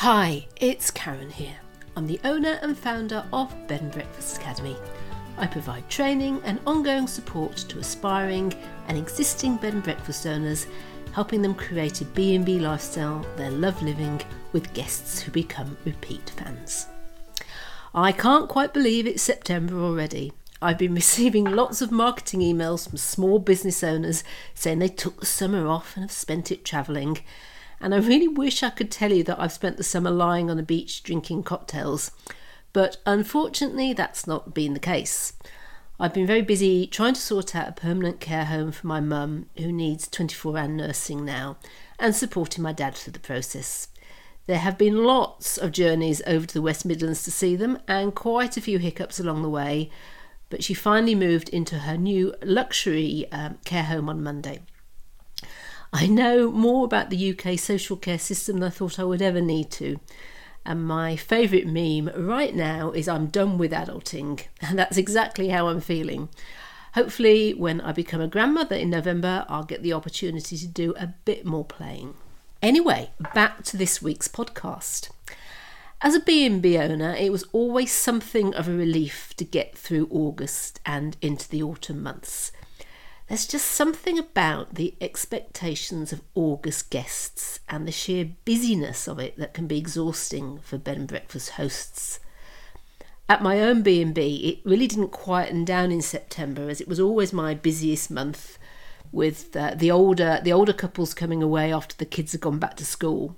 Hi, it's Karen here. I'm the owner and founder of Bed and Breakfast Academy. I provide training and ongoing support to aspiring and existing bed and breakfast owners, helping them create a B&B lifestyle they love living with guests who become repeat fans. I can't quite believe it's September already. I've been receiving lots of marketing emails from small business owners saying they took the summer off and have spent it travelling. And I really wish I could tell you that I've spent the summer lying on a beach drinking cocktails. But unfortunately, that's not been the case. I've been very busy trying to sort out a permanent care home for my mum, who needs 24 hour nursing now, and supporting my dad through the process. There have been lots of journeys over to the West Midlands to see them, and quite a few hiccups along the way, but she finally moved into her new luxury um, care home on Monday. I know more about the UK social care system than I thought I would ever need to. And my favourite meme right now is I'm done with adulting, and that's exactly how I'm feeling. Hopefully, when I become a grandmother in November, I'll get the opportunity to do a bit more playing. Anyway, back to this week's podcast. As a B&B owner, it was always something of a relief to get through August and into the autumn months. There's just something about the expectations of August guests and the sheer busyness of it that can be exhausting for bed and breakfast hosts. At my own B&B, it really didn't quieten down in September as it was always my busiest month with uh, the older the older couples coming away after the kids had gone back to school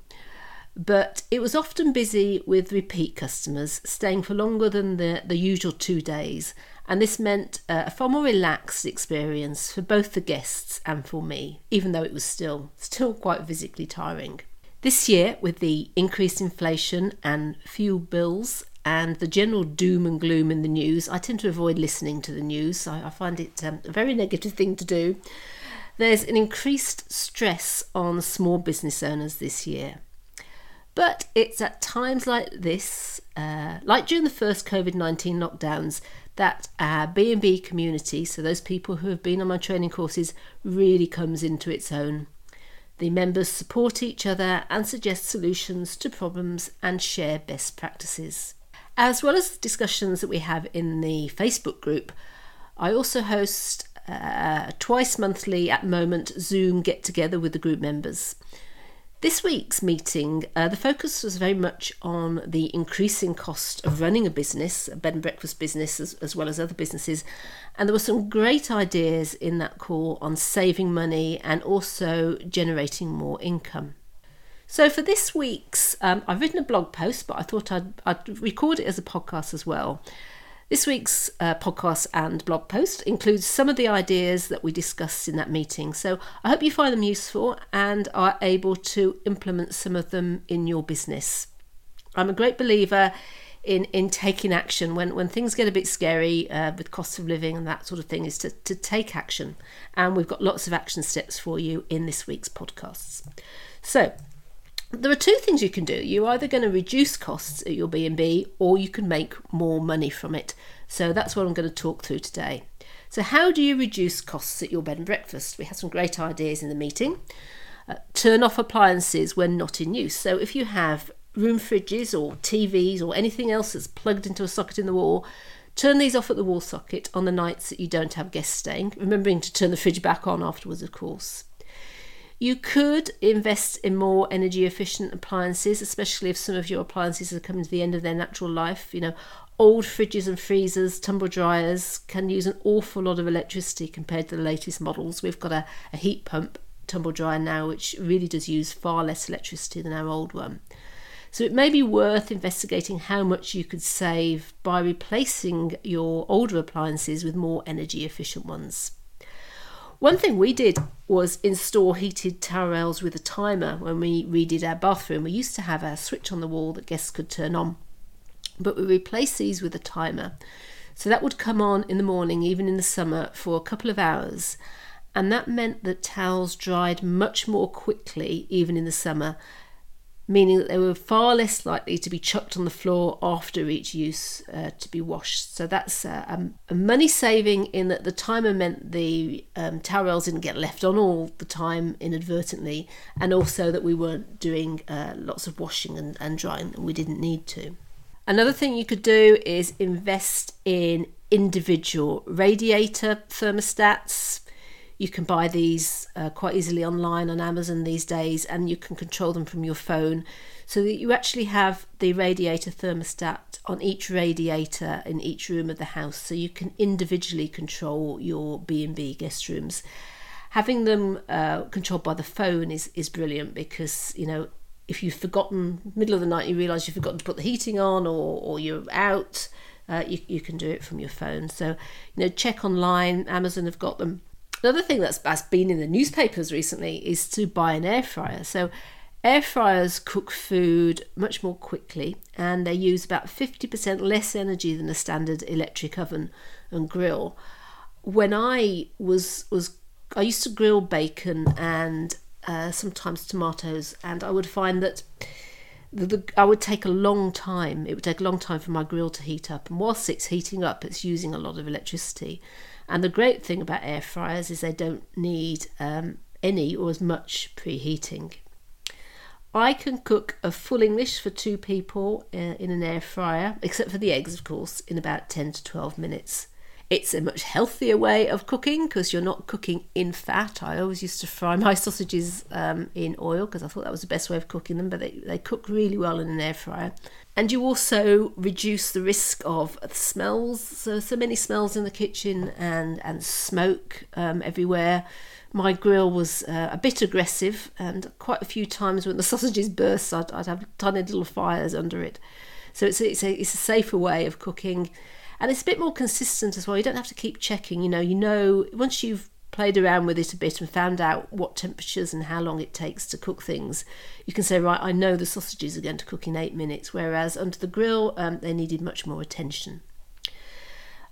but it was often busy with repeat customers staying for longer than the, the usual two days, and this meant uh, a far more relaxed experience for both the guests and for me, even though it was still still quite physically tiring. This year, with the increased inflation and fuel bills and the general doom and gloom in the news, I tend to avoid listening to the news. I, I find it um, a very negative thing to do. There's an increased stress on small business owners this year. But it's at times like this, uh, like during the first COVID 19 lockdowns, that our B&B community, so those people who have been on my training courses, really comes into its own. The members support each other and suggest solutions to problems and share best practices. As well as discussions that we have in the Facebook group, I also host uh, twice monthly at moment Zoom get together with the group members. This week's meeting, uh, the focus was very much on the increasing cost of running a business, a bed and breakfast business, as, as well as other businesses. And there were some great ideas in that call on saving money and also generating more income. So for this week's, um, I've written a blog post, but I thought I'd, I'd record it as a podcast as well. This week's uh, podcast and blog post includes some of the ideas that we discussed in that meeting. So I hope you find them useful and are able to implement some of them in your business. I'm a great believer in in taking action when when things get a bit scary uh, with cost of living and that sort of thing is to, to take action and we've got lots of action steps for you in this week's podcasts so there are two things you can do. You're either going to reduce costs at your B&B or you can make more money from it. So that's what I'm going to talk through today. So how do you reduce costs at your bed and breakfast? We had some great ideas in the meeting. Uh, turn off appliances when not in use. So if you have room fridges or TVs or anything else that's plugged into a socket in the wall, turn these off at the wall socket on the nights that you don't have guests staying, remembering to turn the fridge back on afterwards, of course. You could invest in more energy efficient appliances, especially if some of your appliances are coming to the end of their natural life. You know, old fridges and freezers, tumble dryers can use an awful lot of electricity compared to the latest models. We've got a, a heat pump tumble dryer now, which really does use far less electricity than our old one. So it may be worth investigating how much you could save by replacing your older appliances with more energy efficient ones. One thing we did was install heated towels with a timer when we redid our bathroom. We used to have a switch on the wall that guests could turn on, but we replaced these with a timer. So that would come on in the morning, even in the summer, for a couple of hours. And that meant that towels dried much more quickly, even in the summer. Meaning that they were far less likely to be chucked on the floor after each use uh, to be washed. So that's uh, a money saving in that the timer meant the um, towels didn't get left on all the time inadvertently, and also that we weren't doing uh, lots of washing and, and drying that we didn't need to. Another thing you could do is invest in individual radiator thermostats you can buy these uh, quite easily online on Amazon these days, and you can control them from your phone. So that you actually have the radiator thermostat on each radiator in each room of the house so you can individually control your B&B guest rooms. Having them uh, controlled by the phone is is brilliant because you know if you've forgotten middle of the night you realize you've forgotten to put the heating on or or you're out uh, you, you can do it from your phone. So you know check online. Amazon have got them Another thing that's, that's been in the newspapers recently is to buy an air fryer. So, air fryers cook food much more quickly and they use about 50% less energy than a standard electric oven and grill. When I was was I used to grill bacon and uh, sometimes tomatoes, and I would find that the, the, I would take a long time. It would take a long time for my grill to heat up, and whilst it's heating up, it's using a lot of electricity. And the great thing about air fryers is they don't need um, any or as much preheating. I can cook a full English for two people uh, in an air fryer, except for the eggs, of course, in about 10 to 12 minutes. It's a much healthier way of cooking because you're not cooking in fat. I always used to fry my sausages um, in oil because I thought that was the best way of cooking them, but they, they cook really well in an air fryer. And you also reduce the risk of smells, so, so many smells in the kitchen and, and smoke um, everywhere. My grill was uh, a bit aggressive, and quite a few times when the sausages burst, I'd, I'd have tiny little fires under it. So it's a, it's, a, it's a safer way of cooking and it's a bit more consistent as well. You don't have to keep checking. You know, you know once you've played around with it a bit and found out what temperatures and how long it takes to cook things, you can say, right, I know the sausages are going to cook in eight minutes. Whereas under the grill, um, they needed much more attention.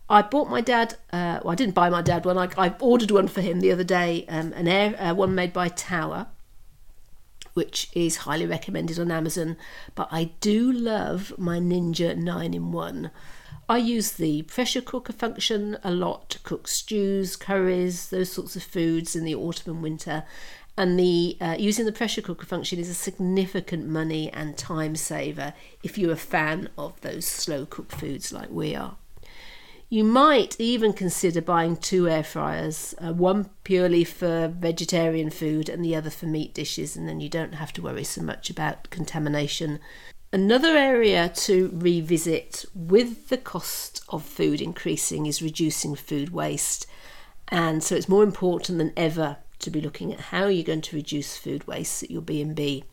I bought my dad. Uh, well, I didn't buy my dad one. I, I ordered one for him the other day. Um, an air uh, one made by Tower, which is highly recommended on Amazon. But I do love my Ninja nine in one. I use the pressure cooker function a lot to cook stews, curries, those sorts of foods in the autumn and winter. And the uh, using the pressure cooker function is a significant money and time saver if you're a fan of those slow cooked foods like we are. You might even consider buying two air fryers, uh, one purely for vegetarian food and the other for meat dishes, and then you don't have to worry so much about contamination Another area to revisit with the cost of food increasing is reducing food waste. And so it's more important than ever to be looking at how you're going to reduce food waste at your B&B.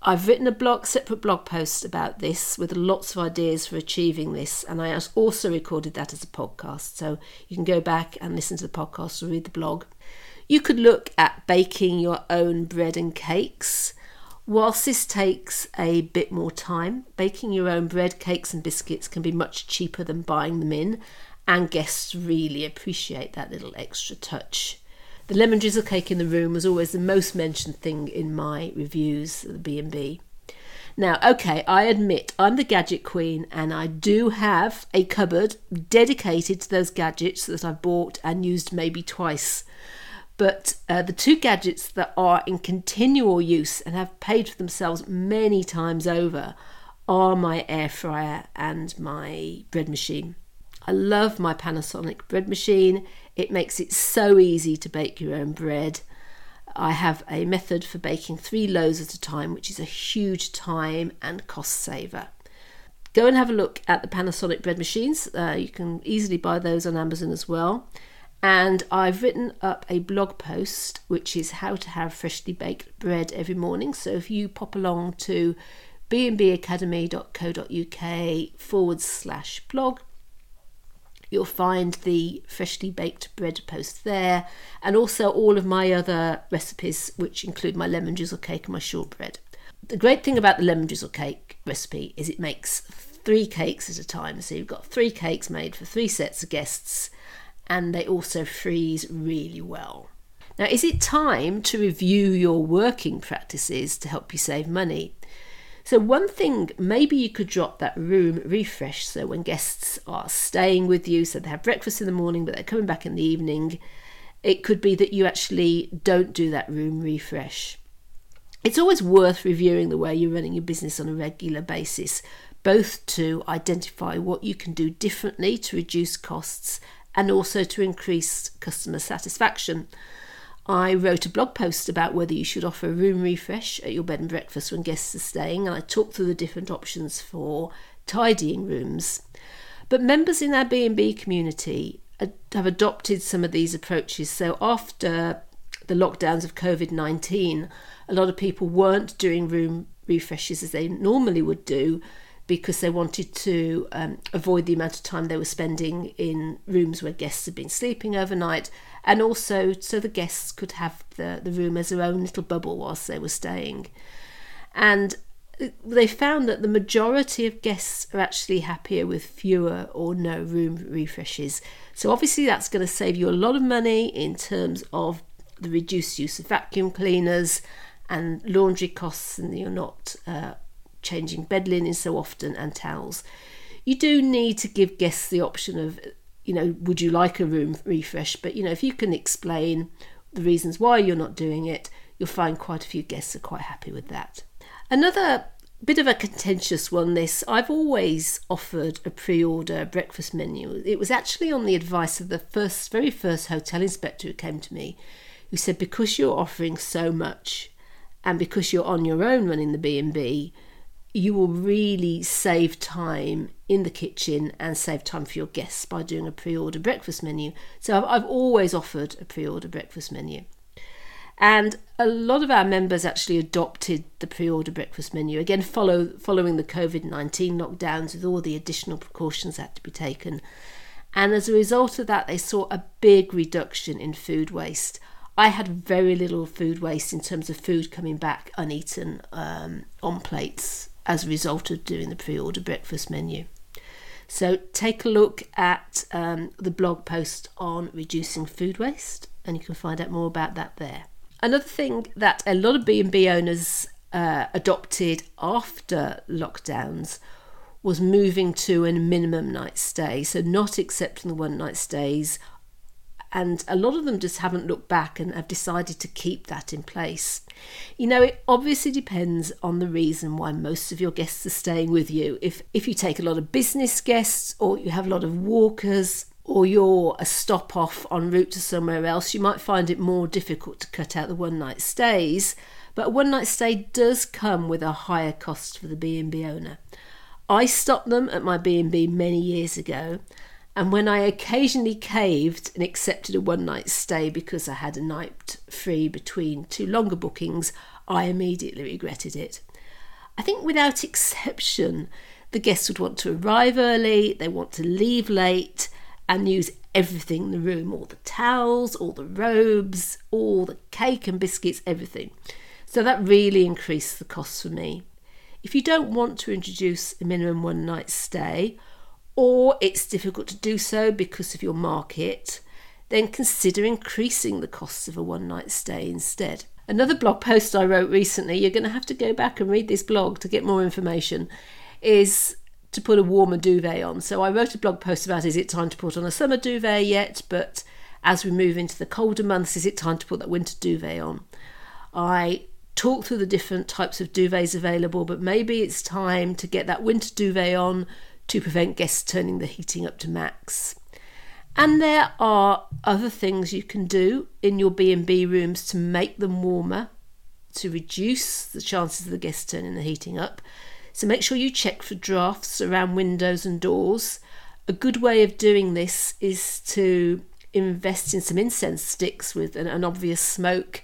I've written a blog, separate blog post about this with lots of ideas for achieving this, and I also recorded that as a podcast. So you can go back and listen to the podcast or read the blog. You could look at baking your own bread and cakes. Whilst this takes a bit more time, baking your own bread, cakes, and biscuits can be much cheaper than buying them in, and guests really appreciate that little extra touch. The lemon drizzle cake in the room was always the most mentioned thing in my reviews of the B&B. Now, okay, I admit I'm the gadget queen and I do have a cupboard dedicated to those gadgets that I've bought and used maybe twice. But uh, the two gadgets that are in continual use and have paid for themselves many times over are my air fryer and my bread machine. I love my Panasonic bread machine. It makes it so easy to bake your own bread. I have a method for baking three loaves at a time, which is a huge time and cost saver. Go and have a look at the Panasonic bread machines. Uh, you can easily buy those on Amazon as well and I've written up a blog post which is how to have freshly baked bread every morning. So if you pop along to bnbacademy.co.uk forward slash blog, you'll find the freshly baked bread post there, and also all of my other recipes, which include my lemon drizzle cake and my shortbread. The great thing about the lemon drizzle cake recipe is it makes three cakes at a time. So you've got three cakes made for three sets of guests and they also freeze really well. Now, is it time to review your working practices to help you save money? So, one thing, maybe you could drop that room refresh. So, when guests are staying with you, so they have breakfast in the morning, but they're coming back in the evening, it could be that you actually don't do that room refresh. It's always worth reviewing the way you're running your business on a regular basis, both to identify what you can do differently to reduce costs and also to increase customer satisfaction. I wrote a blog post about whether you should offer a room refresh at your bed and breakfast when guests are staying, and I talked through the different options for tidying rooms. But members in our B&B community have adopted some of these approaches. So after the lockdowns of COVID-19, a lot of people weren't doing room refreshes as they normally would do because they wanted to um, avoid the amount of time they were spending in rooms where guests had been sleeping overnight and also so the guests could have the, the room as their own little bubble whilst they were staying. And they found that the majority of guests are actually happier with fewer or no room refreshes. So, obviously, that's going to save you a lot of money in terms of the reduced use of vacuum cleaners and laundry costs, and you're not uh, changing bed linen so often and towels. You do need to give guests the option of you know, would you like a room refresh? But, you know, if you can explain the reasons why you're not doing it, you'll find quite a few guests are quite happy with that. Another bit of a contentious one this I've always offered a pre-order breakfast menu. It was actually on the advice of the first very first hotel inspector who came to me who said because you're offering so much and because you're on your own running the B&B you will really save time in the kitchen and save time for your guests by doing a pre-order breakfast menu. So I've, I've always offered a pre-order breakfast menu. And a lot of our members actually adopted the pre-order breakfast menu again follow following the COVID-19 lockdowns with all the additional precautions that had to be taken. And as a result of that they saw a big reduction in food waste. I had very little food waste in terms of food coming back uneaten um, on plates as a result of doing the pre order breakfast menu. So take a look at um, the blog post on reducing food waste, and you can find out more about that there. Another thing that a lot of B&B owners uh, adopted after lockdowns was moving to a minimum night stay, so not accepting the one night stays and a lot of them just haven't looked back and have decided to keep that in place. You know, it obviously depends on the reason why most of your guests are staying with you. If if you take a lot of business guests or you have a lot of walkers or you're a stop off en route to somewhere else, you might find it more difficult to cut out the one night stays. But a one night stay does come with a higher cost for the B&B owner. I stopped them at my B&B many years ago and when I occasionally caved and accepted a one night stay because I had a night free between two longer bookings, I immediately regretted it. I think without exception, the guests would want to arrive early, they want to leave late, and use everything in the room all the towels, all the robes, all the cake and biscuits, everything. So that really increased the cost for me. If you don't want to introduce a minimum one night stay, or it's difficult to do so because of your market, then consider increasing the costs of a one night stay instead. Another blog post I wrote recently, you're going to have to go back and read this blog to get more information, is to put a warmer duvet on. So I wrote a blog post about is it time to put on a summer duvet yet? But as we move into the colder months, is it time to put that winter duvet on? I talked through the different types of duvets available, but maybe it's time to get that winter duvet on to prevent guests turning the heating up to max. And there are other things you can do in your B&B rooms to make them warmer, to reduce the chances of the guests turning the heating up. So make sure you check for drafts around windows and doors. A good way of doing this is to invest in some incense sticks with an, an obvious smoke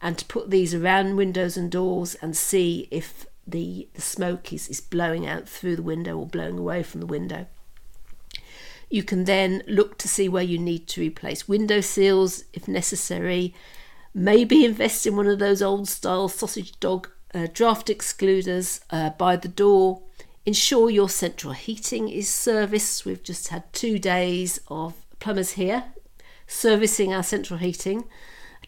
and to put these around windows and doors and see if the, the smoke is, is blowing out through the window or blowing away from the window. You can then look to see where you need to replace window seals if necessary. Maybe invest in one of those old style sausage dog uh, draft excluders uh, by the door. Ensure your central heating is serviced. We've just had two days of plumbers here servicing our central heating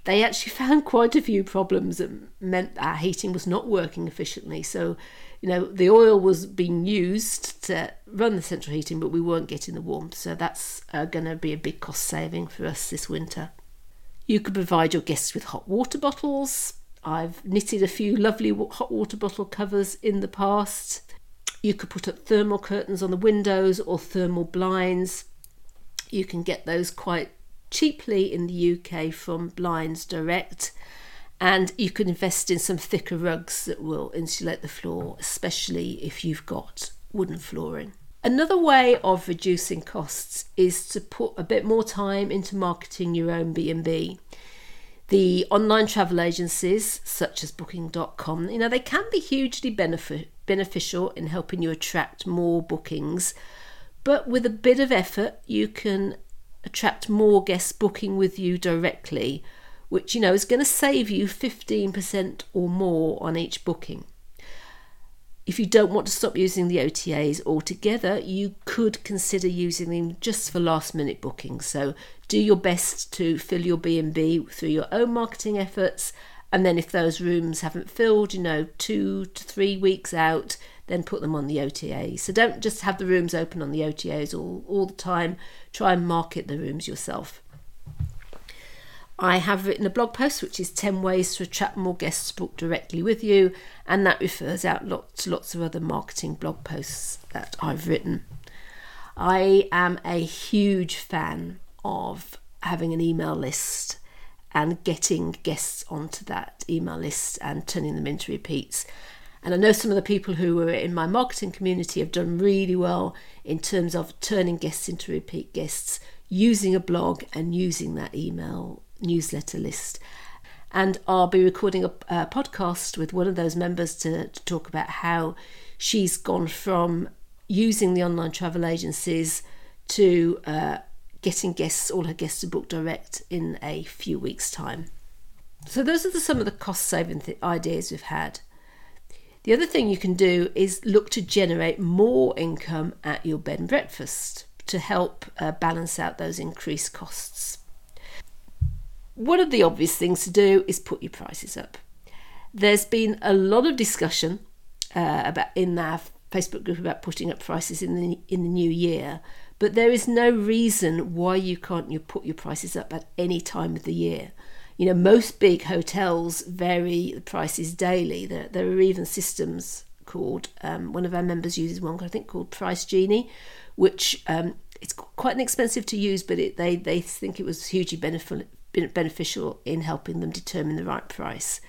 they actually found quite a few problems that meant our heating was not working efficiently. So, you know, the oil was being used to run the central heating, but we weren't getting the warmth. So that's uh, going to be a big cost saving for us this winter. You could provide your guests with hot water bottles. I've knitted a few lovely hot water bottle covers in the past. You could put up thermal curtains on the windows or thermal blinds. You can get those quite cheaply in the UK from Blinds Direct. And you can invest in some thicker rugs that will insulate the floor, especially if you've got wooden flooring. Another way of reducing costs is to put a bit more time into marketing your own B&B. The online travel agencies such as booking.com, you know, they can be hugely benefit, beneficial in helping you attract more bookings. But with a bit of effort, you can attract more guests booking with you directly, which you know is going to save you 15% or more on each booking. If you don't want to stop using the OTAs altogether, you could consider using them just for last minute bookings. So do your best to fill your B&B through your own marketing efforts and then if those rooms haven't filled, you know, two to three weeks out, then put them on the OTA. So don't just have the rooms open on the OTAs all, all the time. Try and market the rooms yourself. I have written a blog post which is 10 ways to attract more guests to book directly with you, and that refers out lots, lots of other marketing blog posts that I've written. I am a huge fan of having an email list and getting guests onto that email list and turning them into repeats. And I know some of the people who were in my marketing community have done really well in terms of turning guests into repeat guests, using a blog and using that email newsletter list. And I'll be recording a, a podcast with one of those members to, to talk about how she's gone from using the online travel agencies to uh, getting guests, all her guests to book direct in a few weeks' time. So those are the, some of the cost saving th- ideas we've had. The other thing you can do is look to generate more income at your bed and breakfast to help uh, balance out those increased costs. One of the obvious things to do is put your prices up. There's been a lot of discussion uh, about in our Facebook group about putting up prices in the in the new year, but there is no reason why you can't you put your prices up at any time of the year. You know, most big hotels vary the prices daily. There, there are even systems called, um, one of our members uses one, I think, called Price Genie, which um, it's quite expensive to use, but it, they, they think it was hugely beneficial in helping them determine the right price.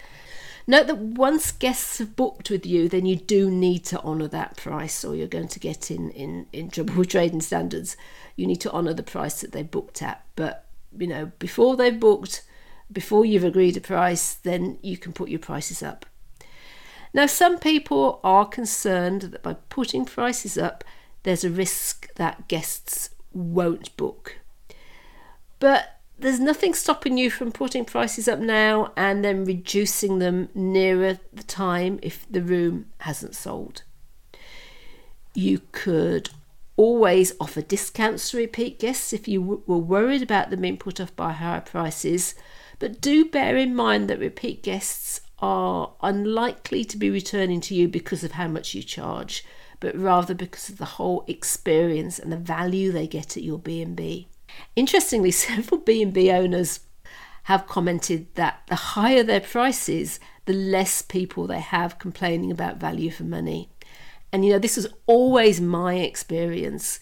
Note that once guests have booked with you, then you do need to honour that price, or you're going to get in, in, in trouble with trading standards. You need to honour the price that they booked at. But, you know, before they've booked, before you've agreed a price, then you can put your prices up. Now, some people are concerned that by putting prices up, there's a risk that guests won't book. But there's nothing stopping you from putting prices up now and then reducing them nearer the time if the room hasn't sold. You could always offer discounts to repeat guests if you were worried about them being put off by higher prices, but do bear in mind that repeat guests are unlikely to be returning to you because of how much you charge, but rather because of the whole experience and the value they get at your B&B. Interestingly, several B&B owners have commented that the higher their prices, the less people they have complaining about value for money. And you know, this was always my experience.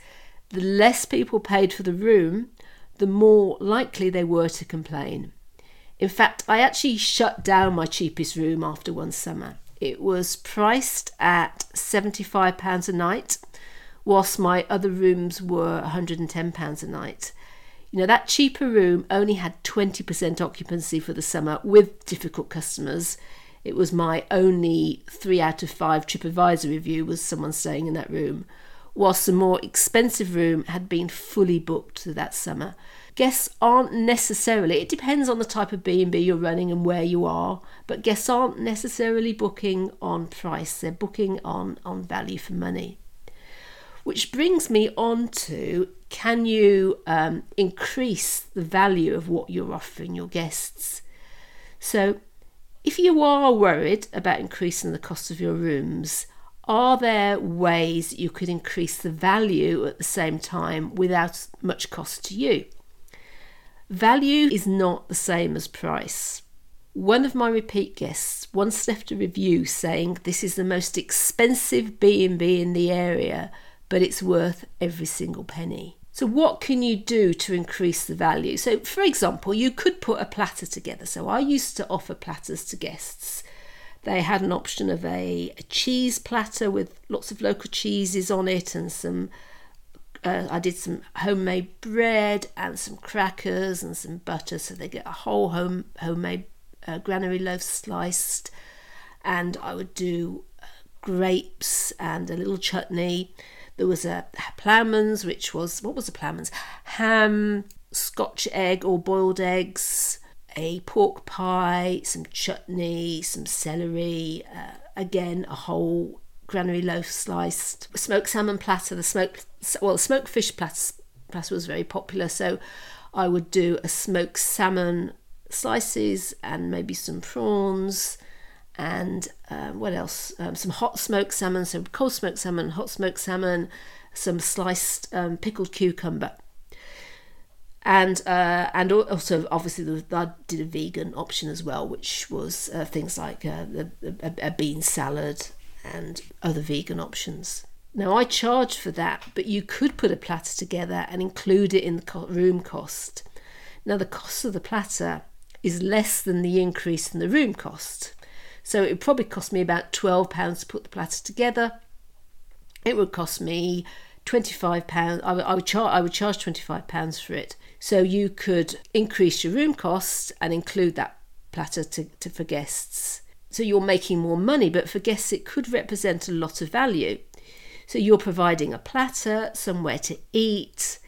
The less people paid for the room, the more likely they were to complain. In fact, I actually shut down my cheapest room after one summer. It was priced at £75 a night, whilst my other rooms were £110 a night. You know, that cheaper room only had 20% occupancy for the summer with difficult customers. It was my only three out of five TripAdvisor review was someone staying in that room, whilst the more expensive room had been fully booked that summer. Guests aren't necessarily, it depends on the type of B&B you're running and where you are, but guests aren't necessarily booking on price, they're booking on, on value for money. Which brings me on to can you um, increase the value of what you're offering your guests? So, if you are worried about increasing the cost of your rooms, are there ways you could increase the value at the same time without much cost to you? Value is not the same as price. One of my repeat guests once left a review saying this is the most expensive B&B in the area, but it's worth every single penny. So what can you do to increase the value? So for example, you could put a platter together. So I used to offer platters to guests they had an option of a, a cheese platter with lots of local cheeses on it and some. Uh, I did some homemade bread and some crackers and some butter, so they get a whole home homemade uh, granary loaf sliced. And I would do uh, grapes and a little chutney. There was a, ploughman's, which was what was a ploughman's? Ham, Scotch egg or boiled eggs, a pork pie, some chutney, some celery, uh, again a whole granary loaf sliced, smoked salmon platter. The smoked well, smoked fish platter, was very popular, so I would do a smoked salmon slices and maybe some prawns and um, what else? Um, some hot smoked salmon, so cold smoked salmon, hot smoked salmon, some sliced um, pickled cucumber and uh, and also obviously I did a vegan option as well, which was uh, things like uh, a, a, bean salad and other vegan options. Now I charge for that, but you could put a platter together and include it in the room cost. Now the cost of the platter is less than the increase in the room cost, so it would probably cost me about twelve pounds to put the platter together. It would cost me twenty five pounds. I, I would charge. I would charge twenty five pounds for it so you could increase your room costs and include that platter to, to, for guests. So you're making more money, but for guests it could represent a lot of value. So you're providing a platter, somewhere to eat,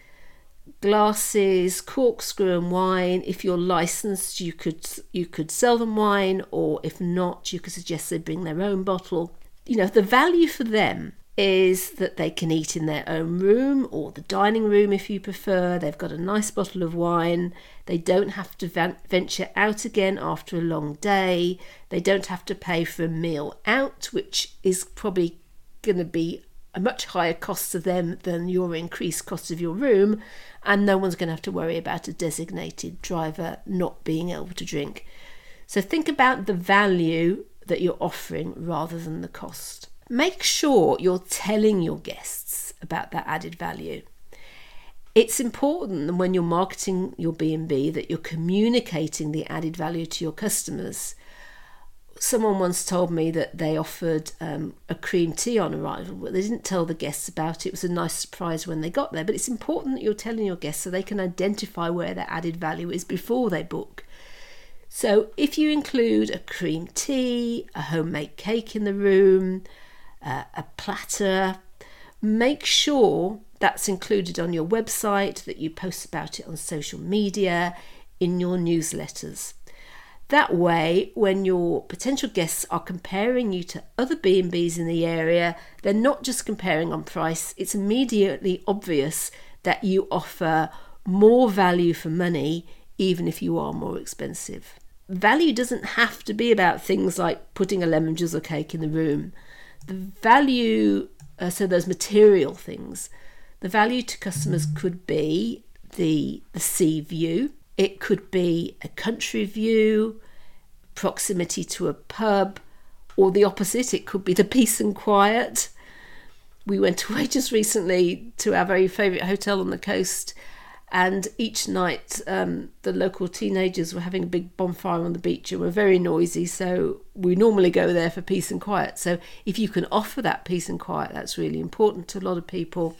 glasses, corkscrew and wine. If you're licensed, you could you could sell them wine, or if not, you could suggest they bring their own bottle. You know, the value for them is that they can eat in their own room or the dining room if you prefer. They've got a nice bottle of wine. They don't have to venture out again after a long day. They don't have to pay for a meal out, which is probably going to be a much higher cost to them than your increased cost of your room. And no one's going to have to worry about a designated driver not being able to drink. So think about the value that you're offering rather than the cost make sure you're telling your guests about that added value. It's important when you're marketing your B&B that you're communicating the added value to your customers. Someone once told me that they offered um, a cream tea on arrival, but they didn't tell the guests about it. It was a nice surprise when they got there. But it's important that you're telling your guests so they can identify where their added value is before they book. So if you include a cream tea, a homemade cake in the room, uh, a platter. Make sure that's included on your website, that you post about it on social media, in your newsletters. That way, when your potential guests are comparing you to other B&Bs in the area, they're not just comparing on price, it's immediately obvious that you offer more value for money even if you are more expensive. Value doesn't have to be about things like putting a lemon drizzle cake in the room the value, uh, so those material things, the value to customers could be the, the sea view, it could be a country view, proximity to a pub, or the opposite, it could be the peace and quiet. We went away just recently to our very favourite hotel on the coast and each night um, the local teenagers were having a big bonfire on the beach and were very noisy. So we normally go there for peace and quiet. So if you can offer that peace and quiet that's really important to a lot of people.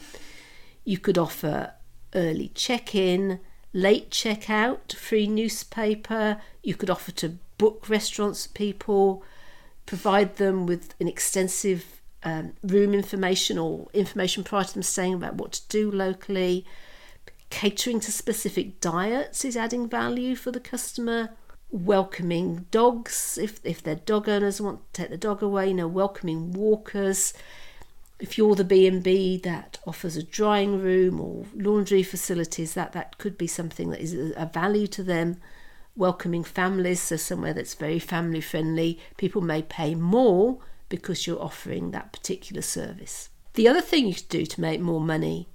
You could offer early check-in late check-out free newspaper. You could offer to book restaurants for people provide them with an extensive um, room information or information prior to them staying about what to do locally Catering to specific diets is adding value for the customer. Welcoming dogs, if, if their dog owners want to take the dog away, you know, welcoming walkers. If you're the B&B that offers a drying room or laundry facilities, that, that could be something that is a value to them welcoming families, so somewhere that's very family friendly, people may pay more because you're offering that particular service. The other thing you could do to make more money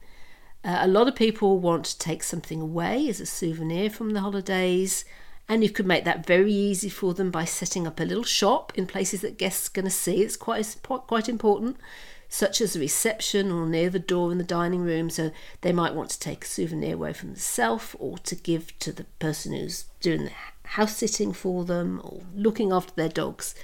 uh, a lot of people want to take something away as a souvenir from the holidays, and you could make that very easy for them by setting up a little shop in places that guests are going to see. It's quite quite important, such as the reception or near the door in the dining room. So they might want to take a souvenir away from themselves or to give to the person who's doing the house sitting for them or looking after their dogs.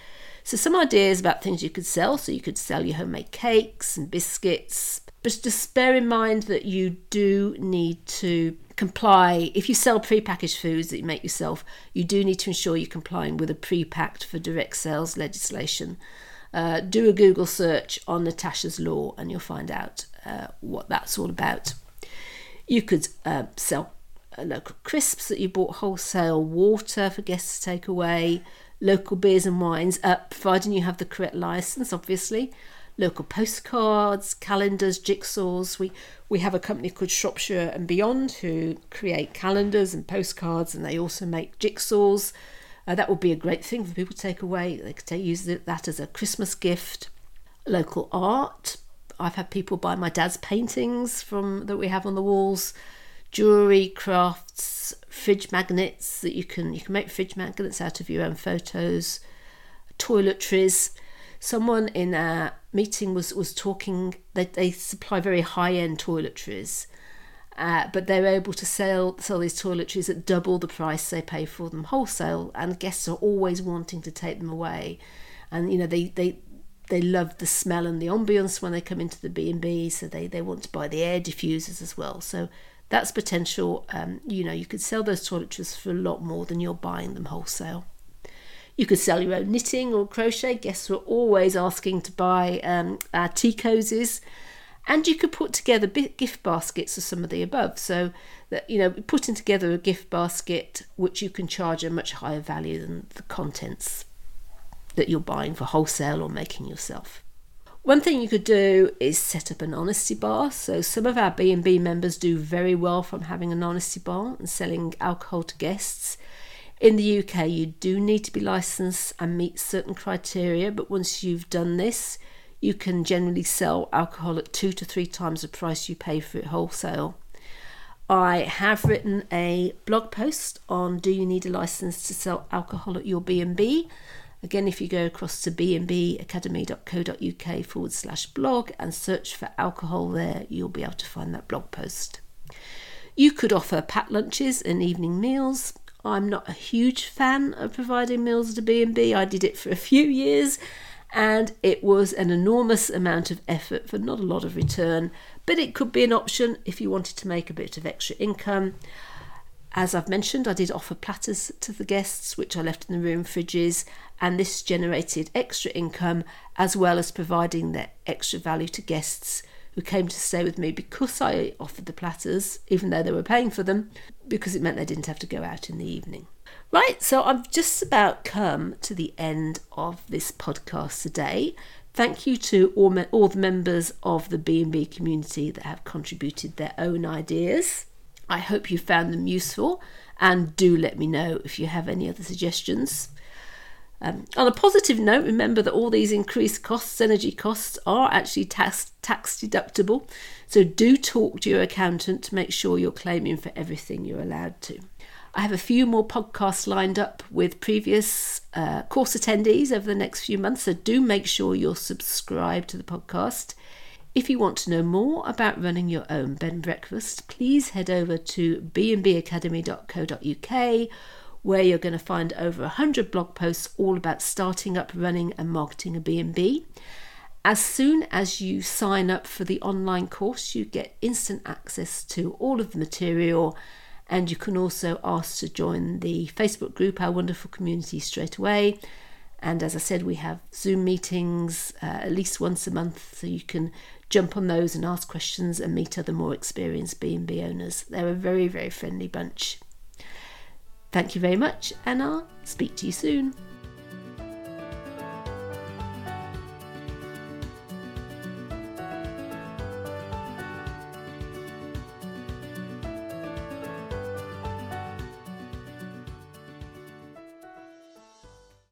So some ideas about things you could sell. So you could sell your homemade cakes and biscuits, but just bear in mind that you do need to comply. If you sell pre-packaged foods that you make yourself, you do need to ensure you're complying with a pre-packed for direct sales legislation. Uh, do a Google search on Natasha's Law and you'll find out uh, what that's all about. You could uh, sell uh, local crisps that you bought wholesale, water for guests to take away, local beers and wines, uh, providing you have the correct license, obviously local postcards, calendars, jigsaws. We we have a company called Shropshire and Beyond who create calendars and postcards, and they also make jigsaws. Uh, that would be a great thing for people to take away. They could take, use that as a Christmas gift. Local art. I've had people buy my dad's paintings from that we have on the walls. Jewelry, crafts, fridge magnets that you can you can make fridge magnets out of your own photos. Toiletries someone in a meeting was was talking that they supply very high end toiletries. Uh, but they're able to sell sell these toiletries at double the price they pay for them wholesale, and guests are always wanting to take them away, and you know they they they love the smell and the ambience when they come into the B and B, so they they want to buy the air diffusers as well. So that's potential. Um, you know you could sell those toiletries for a lot more than you're buying them wholesale. You could sell your own knitting or crochet. Guests were always asking to buy um, our tea cozies. And you could put together gift baskets of some of the above. So that, you know, putting together a gift basket which you can charge a much higher value than the contents that you're buying for wholesale or making yourself. One thing you could do is set up an honesty bar. So some of our B&B members do very well from having an honesty bar and selling alcohol to guests. In the UK, you do need to be licensed and meet certain criteria, but once you've done this, you can generally sell alcohol at two to three times the price you pay for it wholesale. I have written a blog post on do you need a license to sell alcohol at your B&B. Again, if you go across to bnbacademy.co.uk forward slash blog and search for alcohol there, you'll be able to find that blog post. You could offer packed lunches and evening meals. I'm not a huge fan of providing meals to B&B. I did it for a few years and it was an enormous amount of effort for not a lot of return, but it could be an option if you wanted to make a bit of extra income. As I've mentioned, I did offer platters to the guests, which I left in the room fridges, and this generated extra income as well as providing that extra value to guests who came to stay with me because I offered the platters, even though they were paying for them, because it meant they didn't have to go out in the evening. Right, so I've just about come to the end of this podcast today. Thank you to all, me- all the members of the B&B community that have contributed their own ideas. I hope you found them useful and do let me know if you have any other suggestions. Um, on a positive note, remember that all these increased costs, energy costs, are actually tax, tax deductible. So do talk to your accountant to make sure you're claiming for everything you're allowed to. I have a few more podcasts lined up with previous uh, course attendees over the next few months, so do make sure you're subscribed to the podcast. If you want to know more about running your own bed and breakfast, please head over to bnbacademy.co.uk where you're going to find over 100 blog posts all about starting up, running and marketing a B&B. As soon as you sign up for the online course, you get instant access to all of the material and you can also ask to join the Facebook group, our wonderful community, straight away. And as I said, we have Zoom meetings uh, at least once a month, so you can jump on those and ask questions and meet other more experienced B&B owners. They're a very, very friendly bunch. Thank you very much, and I'll speak to you soon.